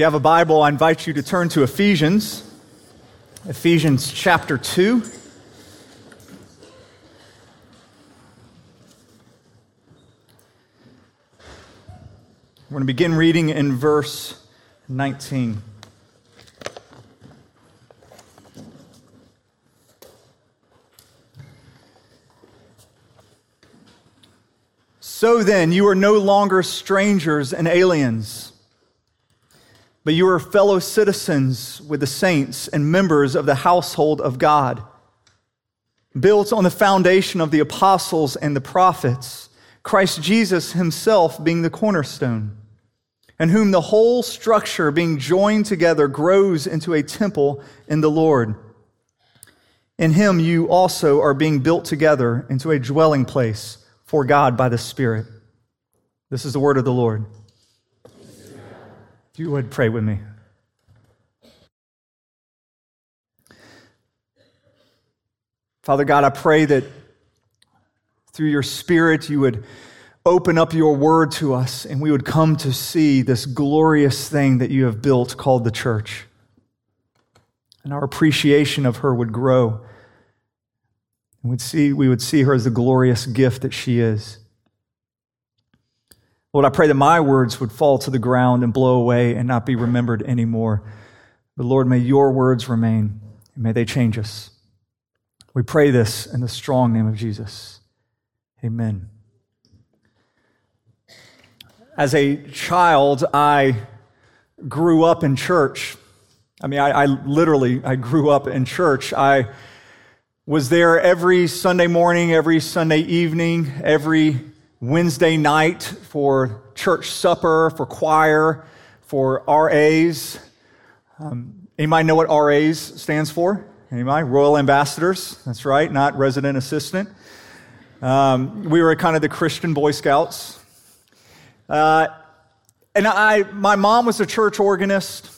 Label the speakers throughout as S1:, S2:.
S1: you have a Bible, I invite you to turn to Ephesians, Ephesians chapter 2. We're going to begin reading in verse 19. So then, you are no longer strangers and aliens, but you are fellow citizens with the saints and members of the household of God, built on the foundation of the apostles and the prophets, Christ Jesus himself being the cornerstone, and whom the whole structure, being joined together, grows into a temple in the Lord. In him you also are being built together into a dwelling place for God by the Spirit. This is the word of the Lord. You would pray with me. Father God, I pray that through your Spirit you would open up your word to us and we would come to see this glorious thing that you have built called the church. And our appreciation of her would grow and we'd see, we would see her as the glorious gift that she is. Lord, I pray that my words would fall to the ground and blow away and not be remembered anymore. But Lord, may your words remain and may they change us. We pray this in the strong name of Jesus. Amen. As a child, I grew up in church. I mean, I, I literally I grew up in church. I was there every Sunday morning, every Sunday evening, every Wednesday night for church supper, for choir, for RAs. Um, anybody know what RAs stands for? Anybody? Royal Ambassadors. That's right, not resident assistant. Um, we were kind of the Christian Boy Scouts. Uh, and I, my mom was a church organist.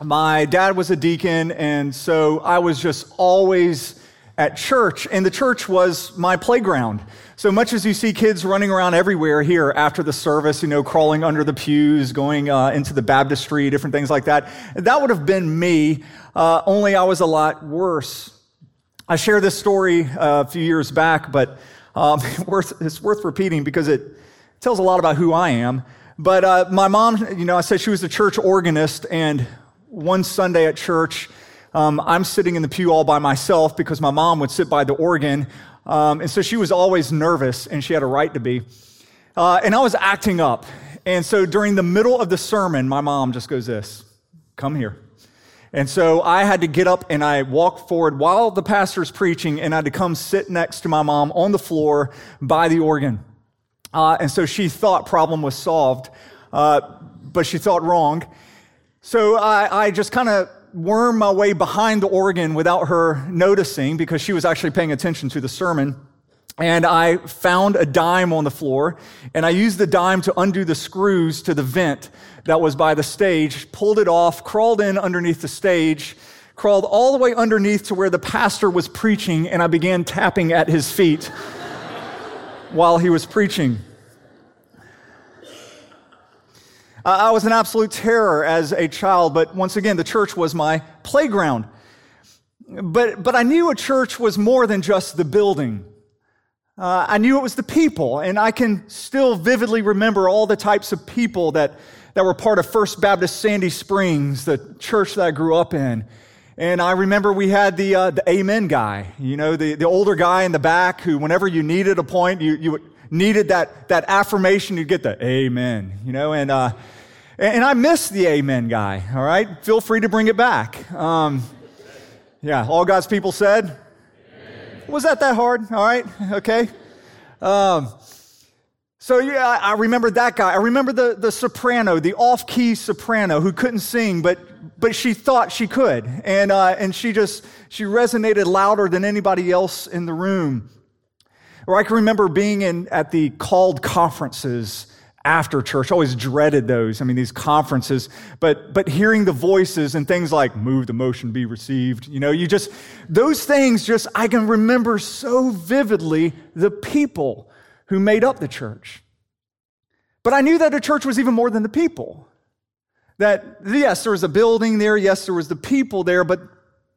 S1: My dad was a deacon, and so I was just always at church, and the church was my playground. So much as you see kids running around everywhere here after the service, you know, crawling under the pews, going uh, into the baptistry, different things like that, that would have been me, uh, only I was a lot worse. I shared this story uh, a few years back, but um, it's worth repeating because it tells a lot about who I am. But uh, my mom, you know, I said she was a church organist, and one Sunday at church, um, I'm sitting in the pew all by myself because my mom would sit by the organ. Um, and so she was always nervous, and she had a right to be. Uh, and I was acting up. And so during the middle of the sermon, my mom just goes, This, come here. And so I had to get up and I walked forward while the pastor's preaching, and I had to come sit next to my mom on the floor by the organ. Uh, and so she thought problem was solved, uh, but she thought wrong. So I, I just kind of worm my way behind the organ without her noticing because she was actually paying attention to the sermon. And I found a dime on the floor, and I used the dime to undo the screws to the vent that was by the stage, pulled it off, crawled in underneath the stage, crawled all the way underneath to where the pastor was preaching, and I began tapping at his feet while he was preaching. I was an absolute terror as a child, but once again, the church was my playground. But, but I knew a church was more than just the building. Uh, I knew it was the people, and I can still vividly remember all the types of people that, that were part of First Baptist Sandy Springs, the church that I grew up in. And I remember we had the, uh, the amen guy, you know, the, the older guy in the back who, whenever you needed a point, you, you needed that, that affirmation, you'd get the amen, you know, and, uh, and I miss the amen guy, all right? Feel free to bring it back. Um, yeah, all God's people said? Amen. Was that that hard? All right, okay. Um, so yeah, I remember that guy. I remember the, the soprano, the off-key soprano who couldn't sing, but but she thought she could, and uh, and she just she resonated louder than anybody else in the room. Or I can remember being in, at the called conferences after church. Always dreaded those. I mean, these conferences, but, but hearing the voices and things like move the motion be received, you know, you just, those things just, I can remember so vividly the people who made up the church. But I knew that a church was even more than the people. that yes, there was a building there, yes, there was the people there, but,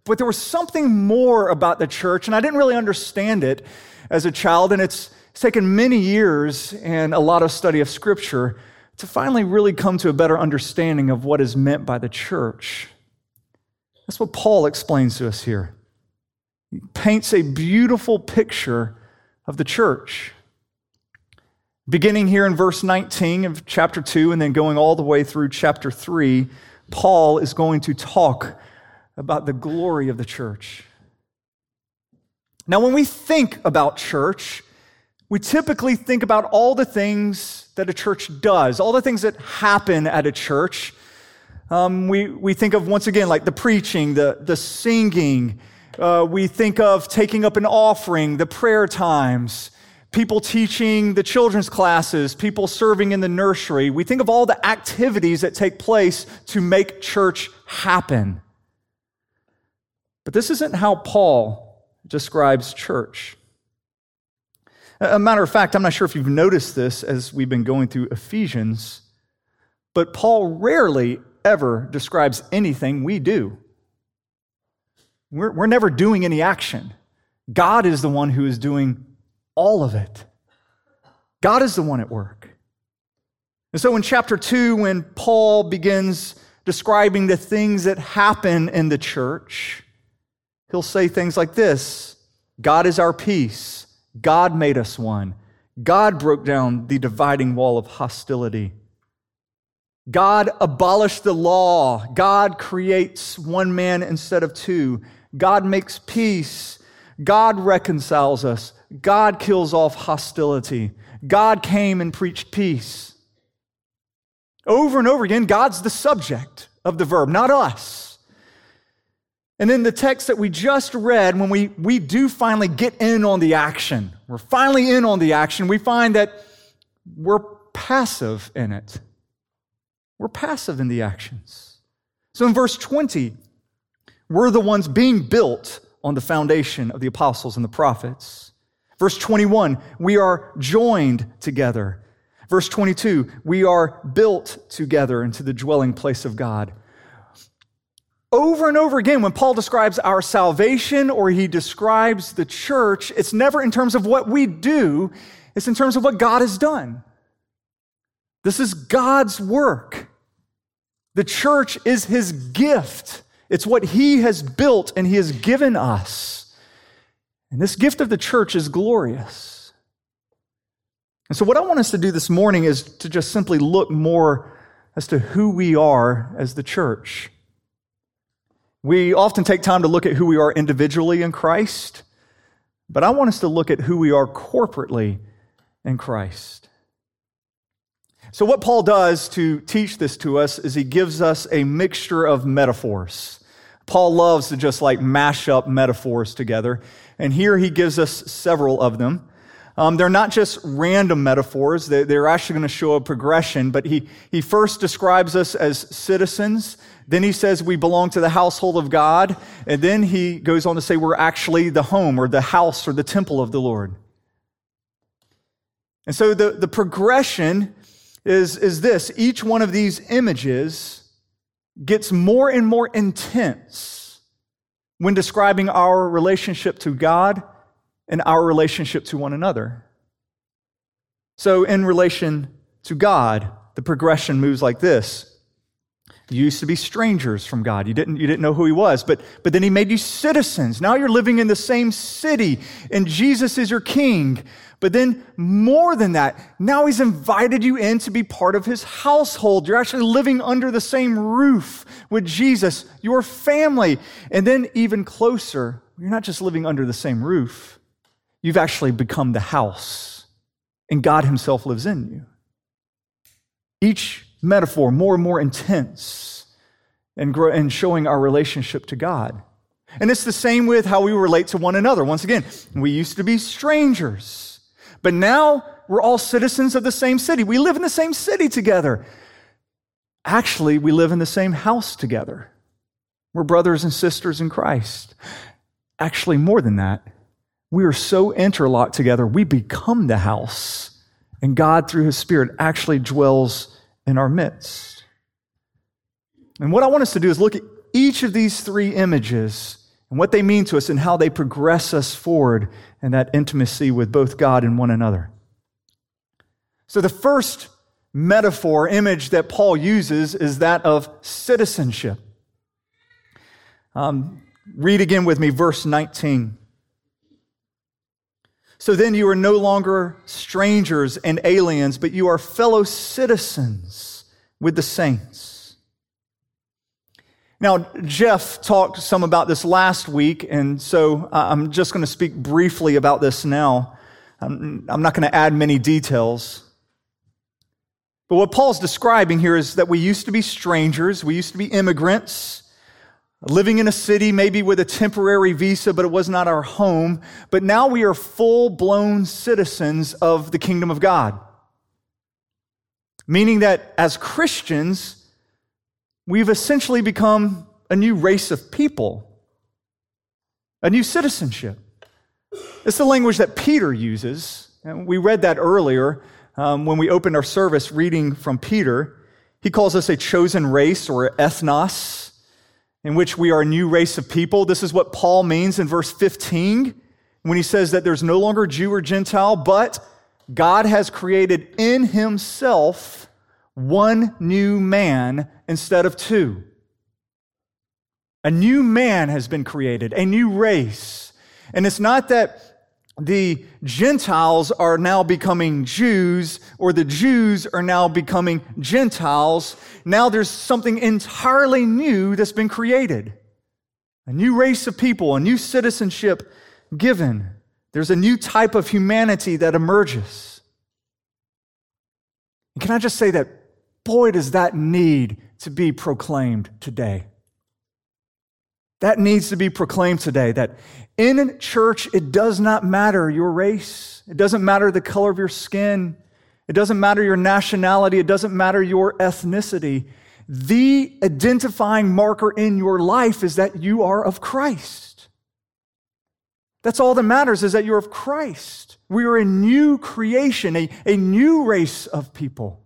S1: but there was something more about the church, and I didn't really understand it as a child, and it's, it's taken many years and a lot of study of Scripture to finally really come to a better understanding of what is meant by the church. That's what Paul explains to us here. He paints a beautiful picture of the church. Beginning here in verse 19 of chapter 2 and then going all the way through chapter 3, Paul is going to talk about the glory of the church. Now, when we think about church, we typically think about all the things that a church does, all the things that happen at a church. Um, we, we think of, once again, like the preaching, the, the singing. Uh, we think of taking up an offering, the prayer times people teaching the children's classes, people serving in the nursery. We think of all the activities that take place to make church happen. But this isn't how Paul describes church. A matter of fact, I'm not sure if you've noticed this as we've been going through Ephesians, but Paul rarely ever describes anything we do. We're, we're never doing any action. God is the one who is doing all of it. God is the one at work. And so in chapter 2, when Paul begins describing the things that happen in the church, he'll say things like this God is our peace. God made us one. God broke down the dividing wall of hostility. God abolished the law. God creates one man instead of two. God makes peace. God reconciles us. God kills off hostility. God came and preached peace. Over and over again, God's the subject of the verb, not us. And in the text that we just read, when we, we do finally get in on the action, we're finally in on the action, we find that we're passive in it. We're passive in the actions. So in verse 20, we're the ones being built on the foundation of the apostles and the prophets. Verse 21, we are joined together. Verse 22, we are built together into the dwelling place of God. Over and over again, when Paul describes our salvation or he describes the church, it's never in terms of what we do, it's in terms of what God has done. This is God's work. The church is his gift. It's what he has built and he has given us. And this gift of the church is glorious. And so, what I want us to do this morning is to just simply look more as to who we are as the church. We often take time to look at who we are individually in Christ, but I want us to look at who we are corporately in Christ. So, what Paul does to teach this to us is he gives us a mixture of metaphors. Paul loves to just like mash up metaphors together. And here he gives us several of them. Um, they're not just random metaphors, they, they're actually going to show a progression. But he, he first describes us as citizens. Then he says we belong to the household of God. And then he goes on to say we're actually the home or the house or the temple of the Lord. And so the, the progression is, is this each one of these images gets more and more intense when describing our relationship to God and our relationship to one another. So, in relation to God, the progression moves like this. You used to be strangers from God. You didn't, you didn't know who He was, but, but then He made you citizens. Now you're living in the same city, and Jesus is your King. But then, more than that, now he's invited you in to be part of his household. You're actually living under the same roof with Jesus, your family. And then, even closer, you're not just living under the same roof, you've actually become the house, and God himself lives in you. Each metaphor more and more intense and, grow, showing our relationship to God. And it's the same with how we relate to one another. Once again, we used to be strangers. But now we're all citizens of the same city. We live in the same city together. Actually, we live in the same house together. We're brothers and sisters in Christ. Actually, more than that, we are so interlocked together, we become the house, and God, through His Spirit, actually dwells in our midst. And what I want us to do is look at each of these three images and what they mean to us and how they progress us forward in that intimacy with both God and one another. So, the first metaphor, image that Paul uses is that of citizenship. Um, read again with me, verse 19. So then you are no longer strangers and aliens, but you are fellow citizens with the saints. Now, Jeff talked some about this last week, and so uh, I'm just going to speak briefly about this now. I'm not going to add many details. But what Paul's describing here is that we used to be strangers, we used to be immigrants, living in a city maybe with a temporary visa, but it was not our home. But now we are full blown citizens of the kingdom of God. Meaning that as Christians, we've essentially become a new race of people, a new citizenship. It's the language that Peter uses. And we read that earlier um, when we opened our service reading from Peter. He calls us a chosen race or ethnos, in which we are a new race of people. This is what Paul means in verse 15 when he says that there's no longer Jew or Gentile, but God has created in himself one new man instead of two. A new man has been created, a new race. And it's not that the Gentiles are now becoming Jews, or the Jews are now becoming Gentiles. Now there's something entirely new that's been created a new race of people, a new citizenship given. There's a new type of humanity that emerges. And can I just say that, boy, does that need to be proclaimed today? That needs to be proclaimed today that in church, it does not matter your race, it doesn't matter the color of your skin, it doesn't matter your nationality, it doesn't matter your ethnicity. The identifying marker in your life is that you are of Christ. That's all that matters is that you're of Christ. We are a new creation, a, a new race of people.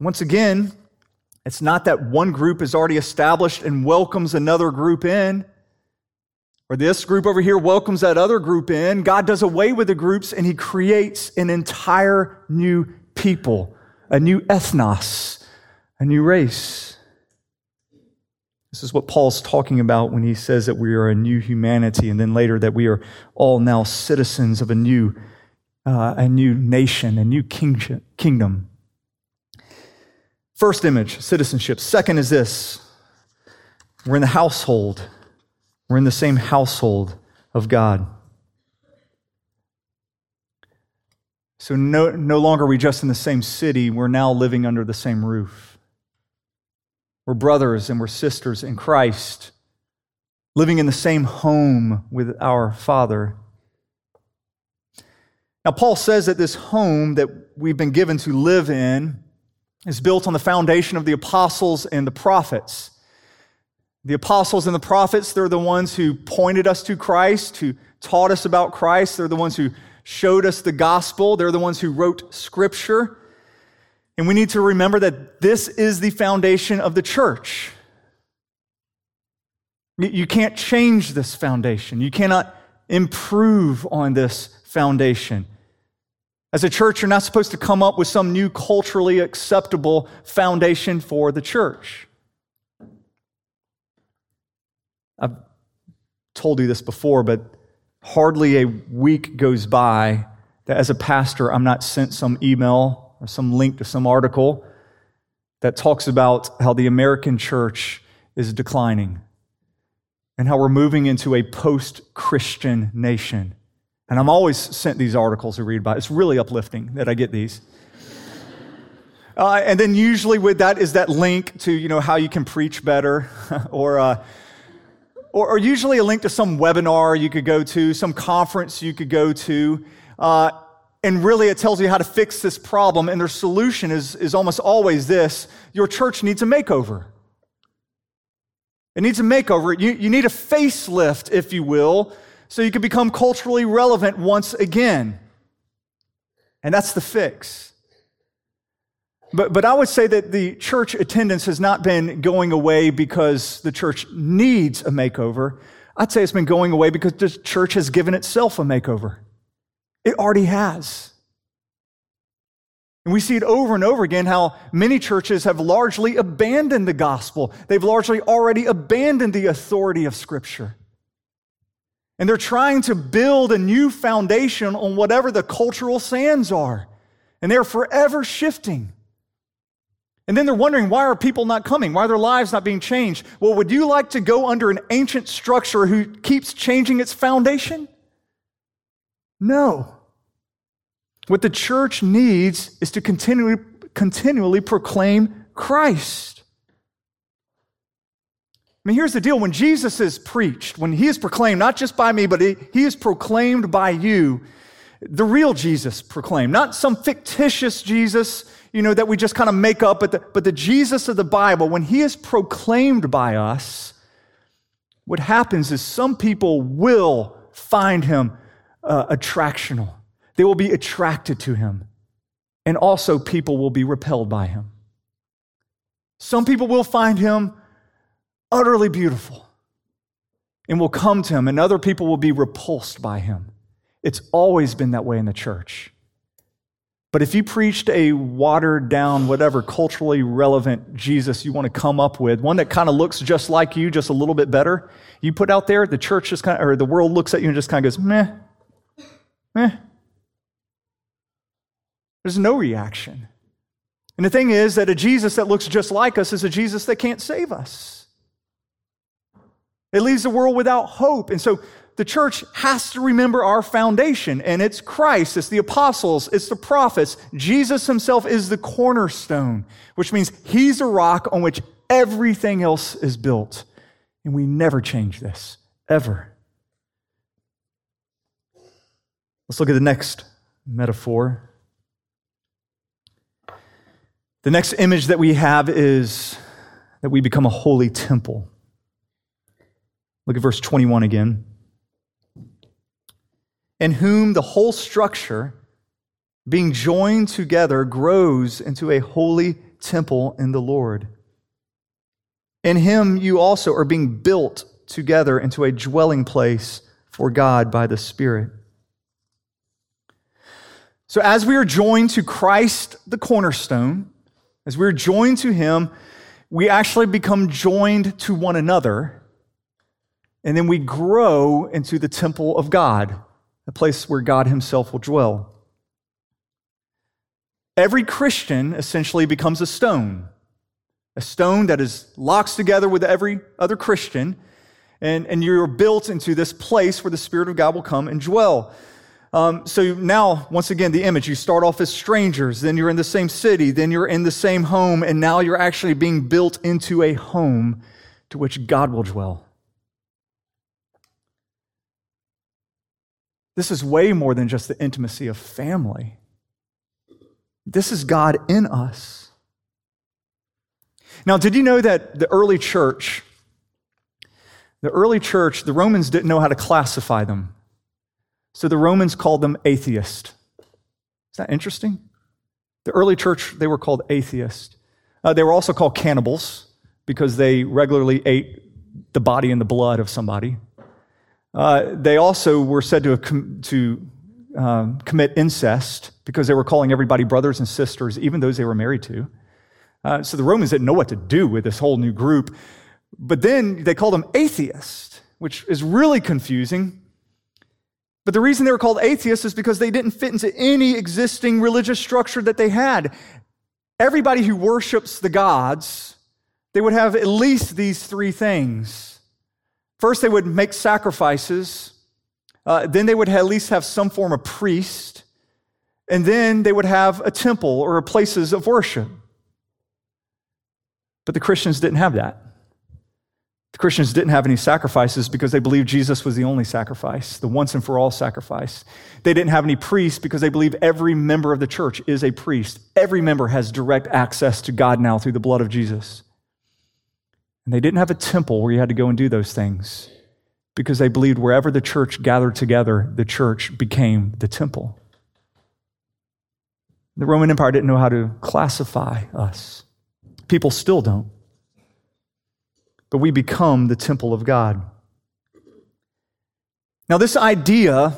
S1: Once again, it's not that one group is already established and welcomes another group in, or this group over here welcomes that other group in. God does away with the groups and he creates an entire new people, a new ethnos, a new race. This is what Paul's talking about when he says that we are a new humanity, and then later that we are all now citizens of a new, uh, a new nation, a new kingdom. First image, citizenship. Second is this we're in the household, we're in the same household of God. So no, no longer are we just in the same city, we're now living under the same roof. We're brothers and we're sisters in Christ, living in the same home with our Father. Now, Paul says that this home that we've been given to live in is built on the foundation of the apostles and the prophets. The apostles and the prophets, they're the ones who pointed us to Christ, who taught us about Christ. They're the ones who showed us the gospel. They're the ones who wrote scripture. And we need to remember that this is the foundation of the church. You can't change this foundation. You cannot improve on this foundation. As a church, you're not supposed to come up with some new culturally acceptable foundation for the church. I've told you this before, but hardly a week goes by that as a pastor, I'm not sent some email or some link to some article that talks about how the American church is declining and how we're moving into a post Christian nation. And I'm always sent these articles to read about. It's really uplifting that I get these. Uh, and then usually with that is that link to you know how you can preach better, or, uh, or, or usually a link to some webinar you could go to, some conference you could go to, uh, and really it tells you how to fix this problem. And their solution is is almost always this: your church needs a makeover. It needs a makeover. You, you need a facelift, if you will, so you can become culturally relevant once again. And that's the fix. But, but I would say that the church attendance has not been going away because the church needs a makeover. I'd say it's been going away because the church has given itself a makeover. It already has. And we see it over and over again how many churches have largely abandoned the gospel. They've largely already abandoned the authority of Scripture. And they're trying to build a new foundation on whatever the cultural sands are. And they're forever shifting. And then they're wondering why are people not coming? Why are their lives not being changed? Well, would you like to go under an ancient structure who keeps changing its foundation? No. What the church needs is to continually, continually proclaim Christ. Mean, here's the deal when Jesus is preached, when he is proclaimed, not just by me, but he, he is proclaimed by you, the real Jesus proclaimed, not some fictitious Jesus you know, that we just kind of make up, but the, but the Jesus of the Bible, when he is proclaimed by us, what happens is some people will find him uh, attractional. They will be attracted to him. And also, people will be repelled by him. Some people will find him utterly beautiful and will come to him, and other people will be repulsed by him. It's always been that way in the church. But if you preached a watered down, whatever culturally relevant Jesus you want to come up with, one that kind of looks just like you, just a little bit better, you put out there, the church just kind of, or the world looks at you and just kind of goes, meh, meh. There's no reaction. And the thing is that a Jesus that looks just like us is a Jesus that can't save us. It leaves the world without hope. And so the church has to remember our foundation, and it's Christ, it's the apostles, it's the prophets. Jesus himself is the cornerstone, which means he's a rock on which everything else is built. And we never change this, ever. Let's look at the next metaphor. The next image that we have is that we become a holy temple. Look at verse 21 again in whom the whole structure, being joined together, grows into a holy temple in the Lord. In him you also are being built together into a dwelling place for God by the Spirit. So, as we are joined to Christ, the cornerstone, as we're joined to him, we actually become joined to one another, and then we grow into the temple of God a place where God Himself will dwell. Every Christian essentially becomes a stone, a stone that is locks together with every other Christian, and, and you're built into this place where the Spirit of God will come and dwell. Um, so now, once again, the image you start off as strangers, then you're in the same city, then you're in the same home, and now you're actually being built into a home to which God will dwell. This is way more than just the intimacy of family. This is God in us. Now, did you know that the early church, the early church, the Romans didn't know how to classify them. So the Romans called them atheist. Is that interesting? The early church, they were called atheist. Uh, they were also called cannibals because they regularly ate the body and the blood of somebody. Uh, they also were said to, com- to um, commit incest because they were calling everybody brothers and sisters, even those they were married to. Uh, so the Romans didn't know what to do with this whole new group. But then they called them atheists, which is really confusing. But the reason they were called atheists is because they didn't fit into any existing religious structure that they had. Everybody who worships the gods, they would have at least these three things First, they would make sacrifices. Uh, then they would at least have some form of priest. And then they would have a temple or places of worship. But the Christians didn't have that. The Christians didn't have any sacrifices because they believed Jesus was the only sacrifice, the once and for all sacrifice. They didn't have any priests because they believe every member of the church is a priest. Every member has direct access to God now through the blood of Jesus. And they didn't have a temple where you had to go and do those things because they believed wherever the church gathered together, the church became the temple. The Roman Empire didn't know how to classify us. People still don't. But we become the temple of God. Now, this idea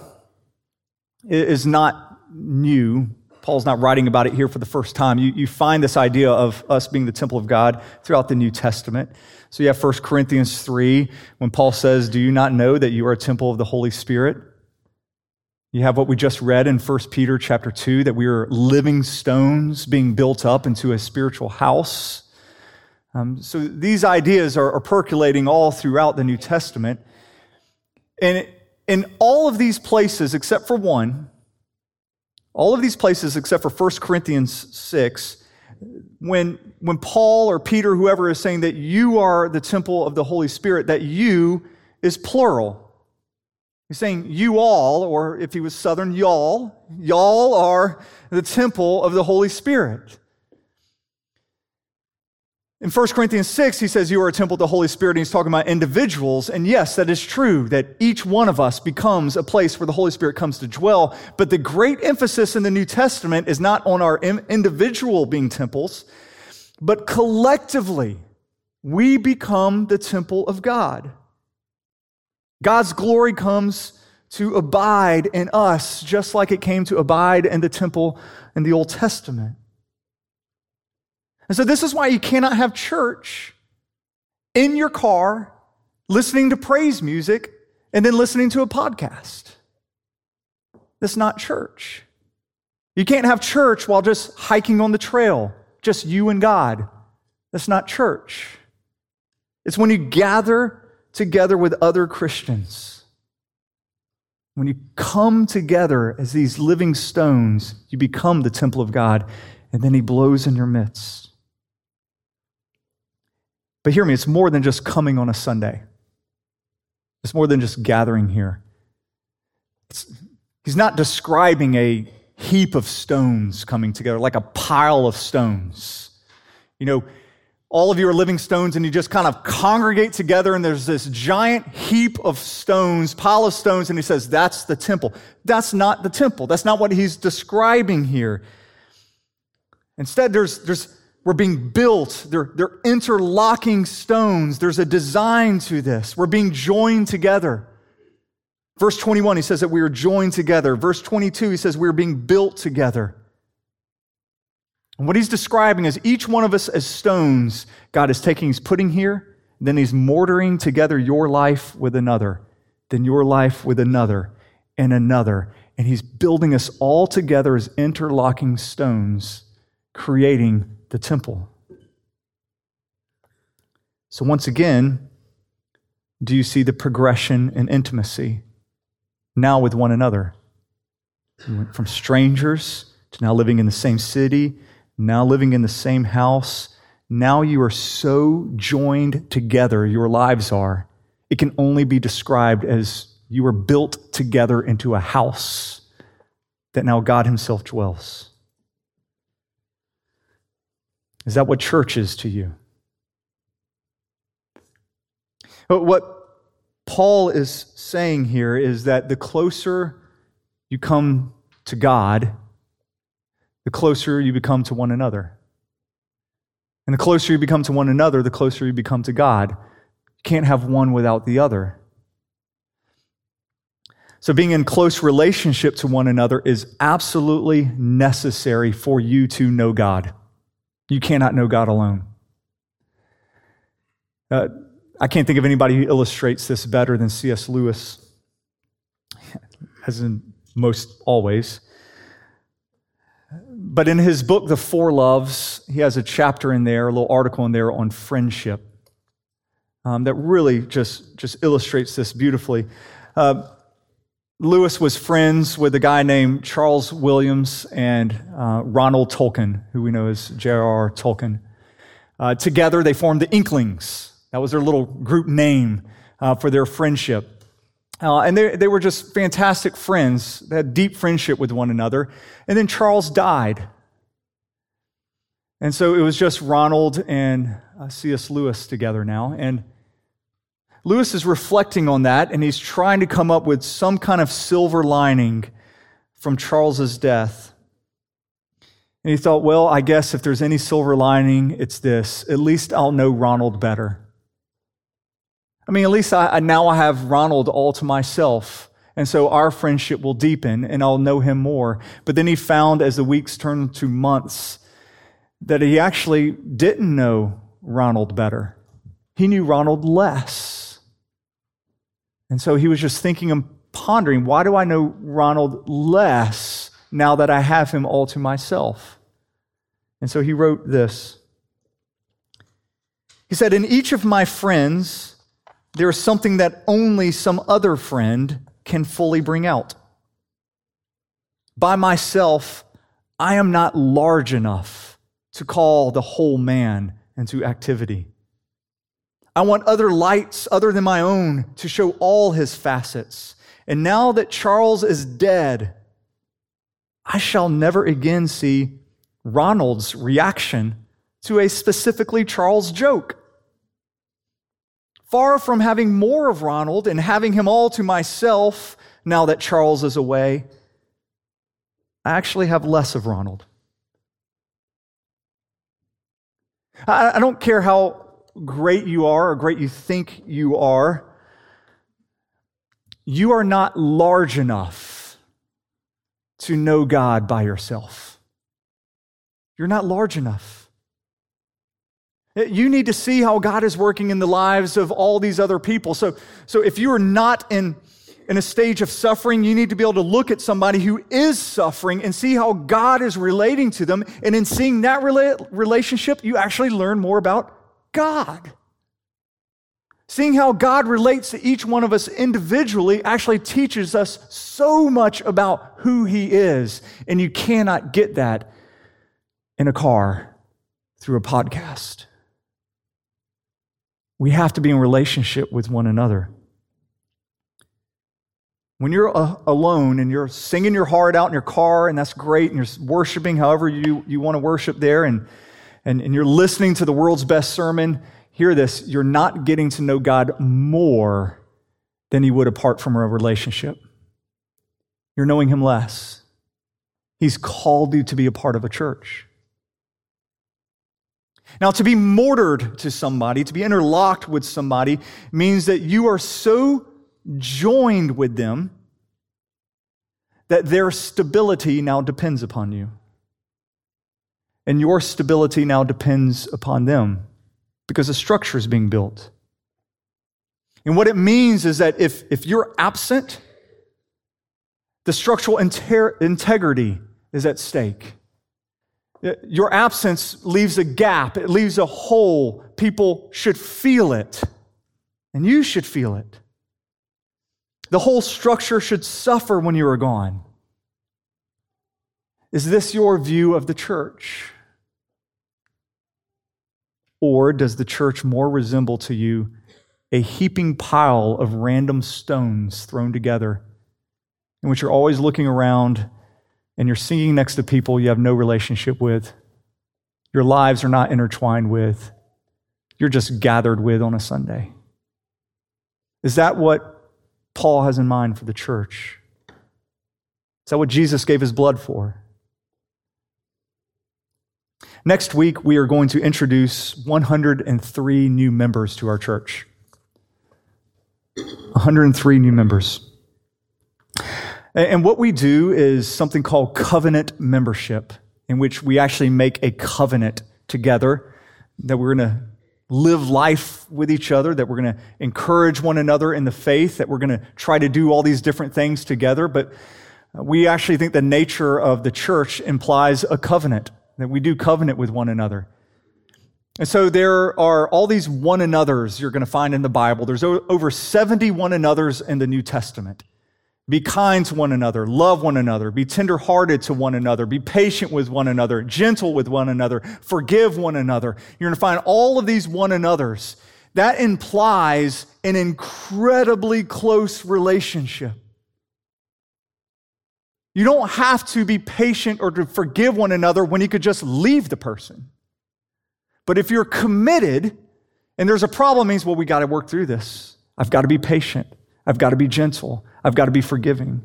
S1: is not new. Paul's not writing about it here for the first time. You, you find this idea of us being the temple of God throughout the New Testament. So you have 1 Corinthians 3, when Paul says, Do you not know that you are a temple of the Holy Spirit? You have what we just read in 1 Peter chapter 2, that we are living stones being built up into a spiritual house. Um, so these ideas are, are percolating all throughout the New Testament. And in all of these places, except for one, all of these places except for 1 Corinthians 6, when, when Paul or Peter, whoever is saying that you are the temple of the Holy Spirit, that you is plural. He's saying you all, or if he was Southern, y'all, y'all are the temple of the Holy Spirit. In 1 Corinthians 6, he says, You are a temple of the Holy Spirit, and he's talking about individuals. And yes, that is true, that each one of us becomes a place where the Holy Spirit comes to dwell. But the great emphasis in the New Testament is not on our individual being temples, but collectively, we become the temple of God. God's glory comes to abide in us, just like it came to abide in the temple in the Old Testament. And so, this is why you cannot have church in your car listening to praise music and then listening to a podcast. That's not church. You can't have church while just hiking on the trail, just you and God. That's not church. It's when you gather together with other Christians. When you come together as these living stones, you become the temple of God, and then He blows in your midst. But hear me, it's more than just coming on a Sunday. It's more than just gathering here. It's, he's not describing a heap of stones coming together, like a pile of stones. You know, all of you are living stones and you just kind of congregate together and there's this giant heap of stones, pile of stones, and he says, that's the temple. That's not the temple. That's not what he's describing here. Instead, there's, there's we're being built. They're, they're interlocking stones. There's a design to this. We're being joined together. Verse 21, he says that we are joined together. Verse 22, he says we are being built together. And what he's describing is each one of us as stones, God is taking, he's putting here, then he's mortaring together your life with another, then your life with another, and another. And he's building us all together as interlocking stones, creating the temple. So, once again, do you see the progression in intimacy now with one another? Went from strangers to now living in the same city, now living in the same house. Now you are so joined together, your lives are. It can only be described as you are built together into a house that now God Himself dwells. Is that what church is to you? But what Paul is saying here is that the closer you come to God, the closer you become to one another. And the closer you become to one another, the closer you become to God. You can't have one without the other. So, being in close relationship to one another is absolutely necessary for you to know God. You cannot know God alone. Uh, I can't think of anybody who illustrates this better than C.S. Lewis, as in most always. But in his book, The Four Loves, he has a chapter in there, a little article in there on friendship um, that really just, just illustrates this beautifully. Uh, Lewis was friends with a guy named Charles Williams and uh, Ronald Tolkien, who we know as J.R.R. Tolkien. Uh, together, they formed the Inklings. That was their little group name uh, for their friendship. Uh, and they, they were just fantastic friends. They had deep friendship with one another. And then Charles died. And so it was just Ronald and uh, C.S. Lewis together now. And Lewis is reflecting on that and he's trying to come up with some kind of silver lining from Charles's death. And he thought, well, I guess if there's any silver lining, it's this. At least I'll know Ronald better. I mean, at least I, now I have Ronald all to myself. And so our friendship will deepen and I'll know him more. But then he found as the weeks turned to months that he actually didn't know Ronald better. He knew Ronald less. And so he was just thinking and pondering why do I know Ronald less now that I have him all to myself? And so he wrote this. He said, In each of my friends, there is something that only some other friend can fully bring out. By myself, I am not large enough to call the whole man into activity. I want other lights other than my own to show all his facets. And now that Charles is dead, I shall never again see Ronald's reaction to a specifically Charles joke. Far from having more of Ronald and having him all to myself now that Charles is away, I actually have less of Ronald. I, don't care how great you are or great you think you are, you are not large enough to know God by yourself. You're not large enough. You need to see how God is working in the lives of all these other people. So, so if you are not in, in a stage of suffering, you need to be able to look at somebody who is suffering and see how God is relating to them. And in seeing that rela- relationship, you actually learn more about God. Seeing how God relates to each one of us individually actually teaches us so much about who He is. And you cannot get that in a car through a podcast. We have to be in relationship with one another. When you're uh, alone and you're singing your heart out in your car, and that's great, and you're worshiping however you, you want to worship there, and, and, and you're listening to the world's best sermon, hear this you're not getting to know God more than you would apart from a relationship. You're knowing Him less. He's called you to be a part of a church. Now, to be mortared to somebody, to be interlocked with somebody, means that you are so joined with them that their stability now depends upon you. And your stability now depends upon them because a structure is being built. And what it means is that if, if you're absent, the structural inter- integrity is at stake. Your absence leaves a gap, it leaves a hole. People should feel it, and you should feel it. The whole structure should suffer when you are gone. Is this your view of the church? Or does the church more resemble to you a heaping pile of random stones thrown together in which you're always looking around and you're singing next to people you have no relationship with, your lives are not intertwined with, you're just gathered with on a Sunday. Is that what Paul has in mind for the church? Is that what Jesus gave his blood for? Next week, we are going to introduce 103 new members to our church. 103 new members. And what we do is something called covenant membership, in which we actually make a covenant together that we're going to live life with each other, that we're going to encourage one another in the faith, that we're going to try to do all these different things together. But we actually think the nature of the church implies a covenant, that we do covenant with one another. And so there are all these one another's you're going to find in the Bible. There's over 70 one another's in the New Testament. Be kind to one another, love one another, be tenderhearted to one another, be patient with one another, gentle with one another, forgive one another. You're going to find all of these one another's. That implies an incredibly close relationship. You don't have to be patient or to forgive one another when you could just leave the person. But if you're committed and there's a problem, means, well, we got to work through this. I've got to be patient. I've got to be gentle. I've got to be forgiving.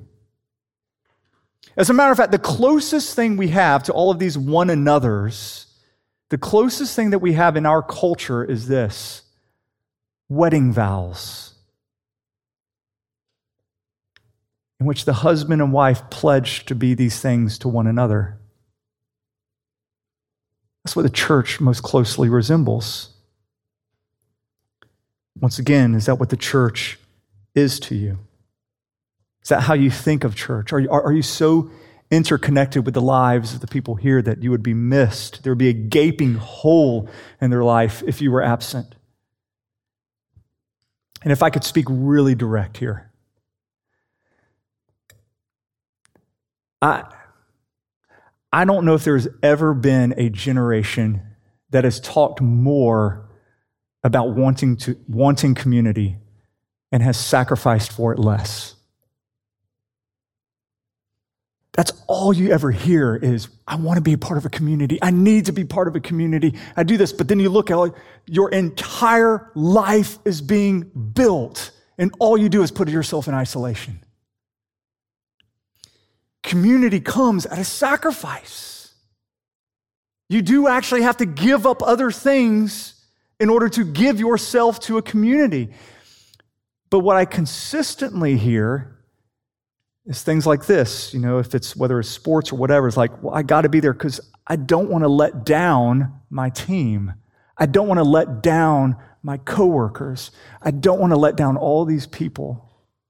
S1: As a matter of fact, the closest thing we have to all of these one another's, the closest thing that we have in our culture is this wedding vows, in which the husband and wife pledge to be these things to one another. That's what the church most closely resembles. Once again, is that what the church is to you? Is that how you think of church? Are you, are, are you so interconnected with the lives of the people here that you would be missed? There would be a gaping hole in their life if you were absent. And if I could speak really direct here, I, I don't know if there's ever been a generation that has talked more about wanting, to, wanting community and has sacrificed for it less. That's all you ever hear is, I want to be a part of a community. I need to be part of a community. I do this. But then you look at your entire life is being built, and all you do is put yourself in isolation. Community comes at a sacrifice. You do actually have to give up other things in order to give yourself to a community. But what I consistently hear is things like this. You know, if it's whether it's sports or whatever, it's like, well, I got to be there because I don't want to let down my team. I don't want to let down my coworkers. I don't want to let down all these people,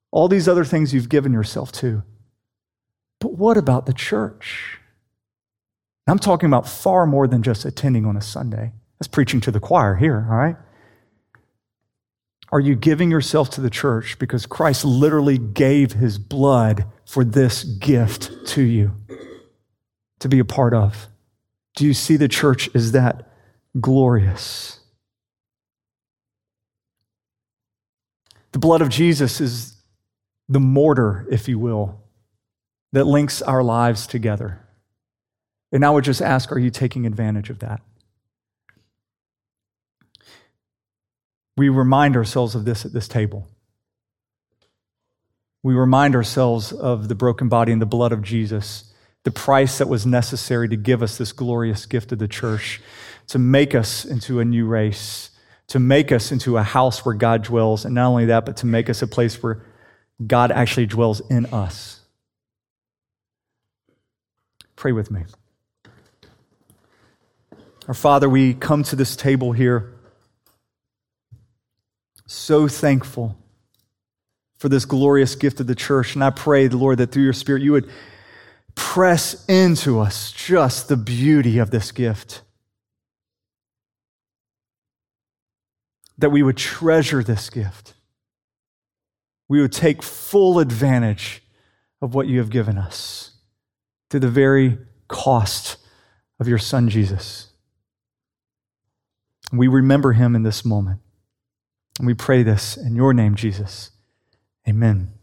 S1: all these other things you've given yourself to. But what about the church? I'm talking about far more than just attending on a Sunday. That's preaching to the choir here, all right? Are you giving yourself to the church because Christ literally gave his blood for this gift to you to be a part of? Do you see the church as that glorious? The blood of Jesus is the mortar, if you will, that links our lives together. And I would just ask are you taking advantage of that? we remind ourselves of this at this table. We remind ourselves of the broken body and the blood of Jesus, the price that was necessary to give us this glorious gift of the church, to make us into a new race, to make us into a house where God dwells. And not only that, but to make us a place where God actually dwells in us. Pray with me. Our Father, we come to this table here so thankful for this glorious gift of the church. And I pray, Lord, that through your Spirit you would press into us just the beauty of this gift. That we would treasure this gift. We would take full advantage of what you have given us to the very cost of your Son, Jesus. We remember him in this moment. And we pray this in your name, Jesus. Amen.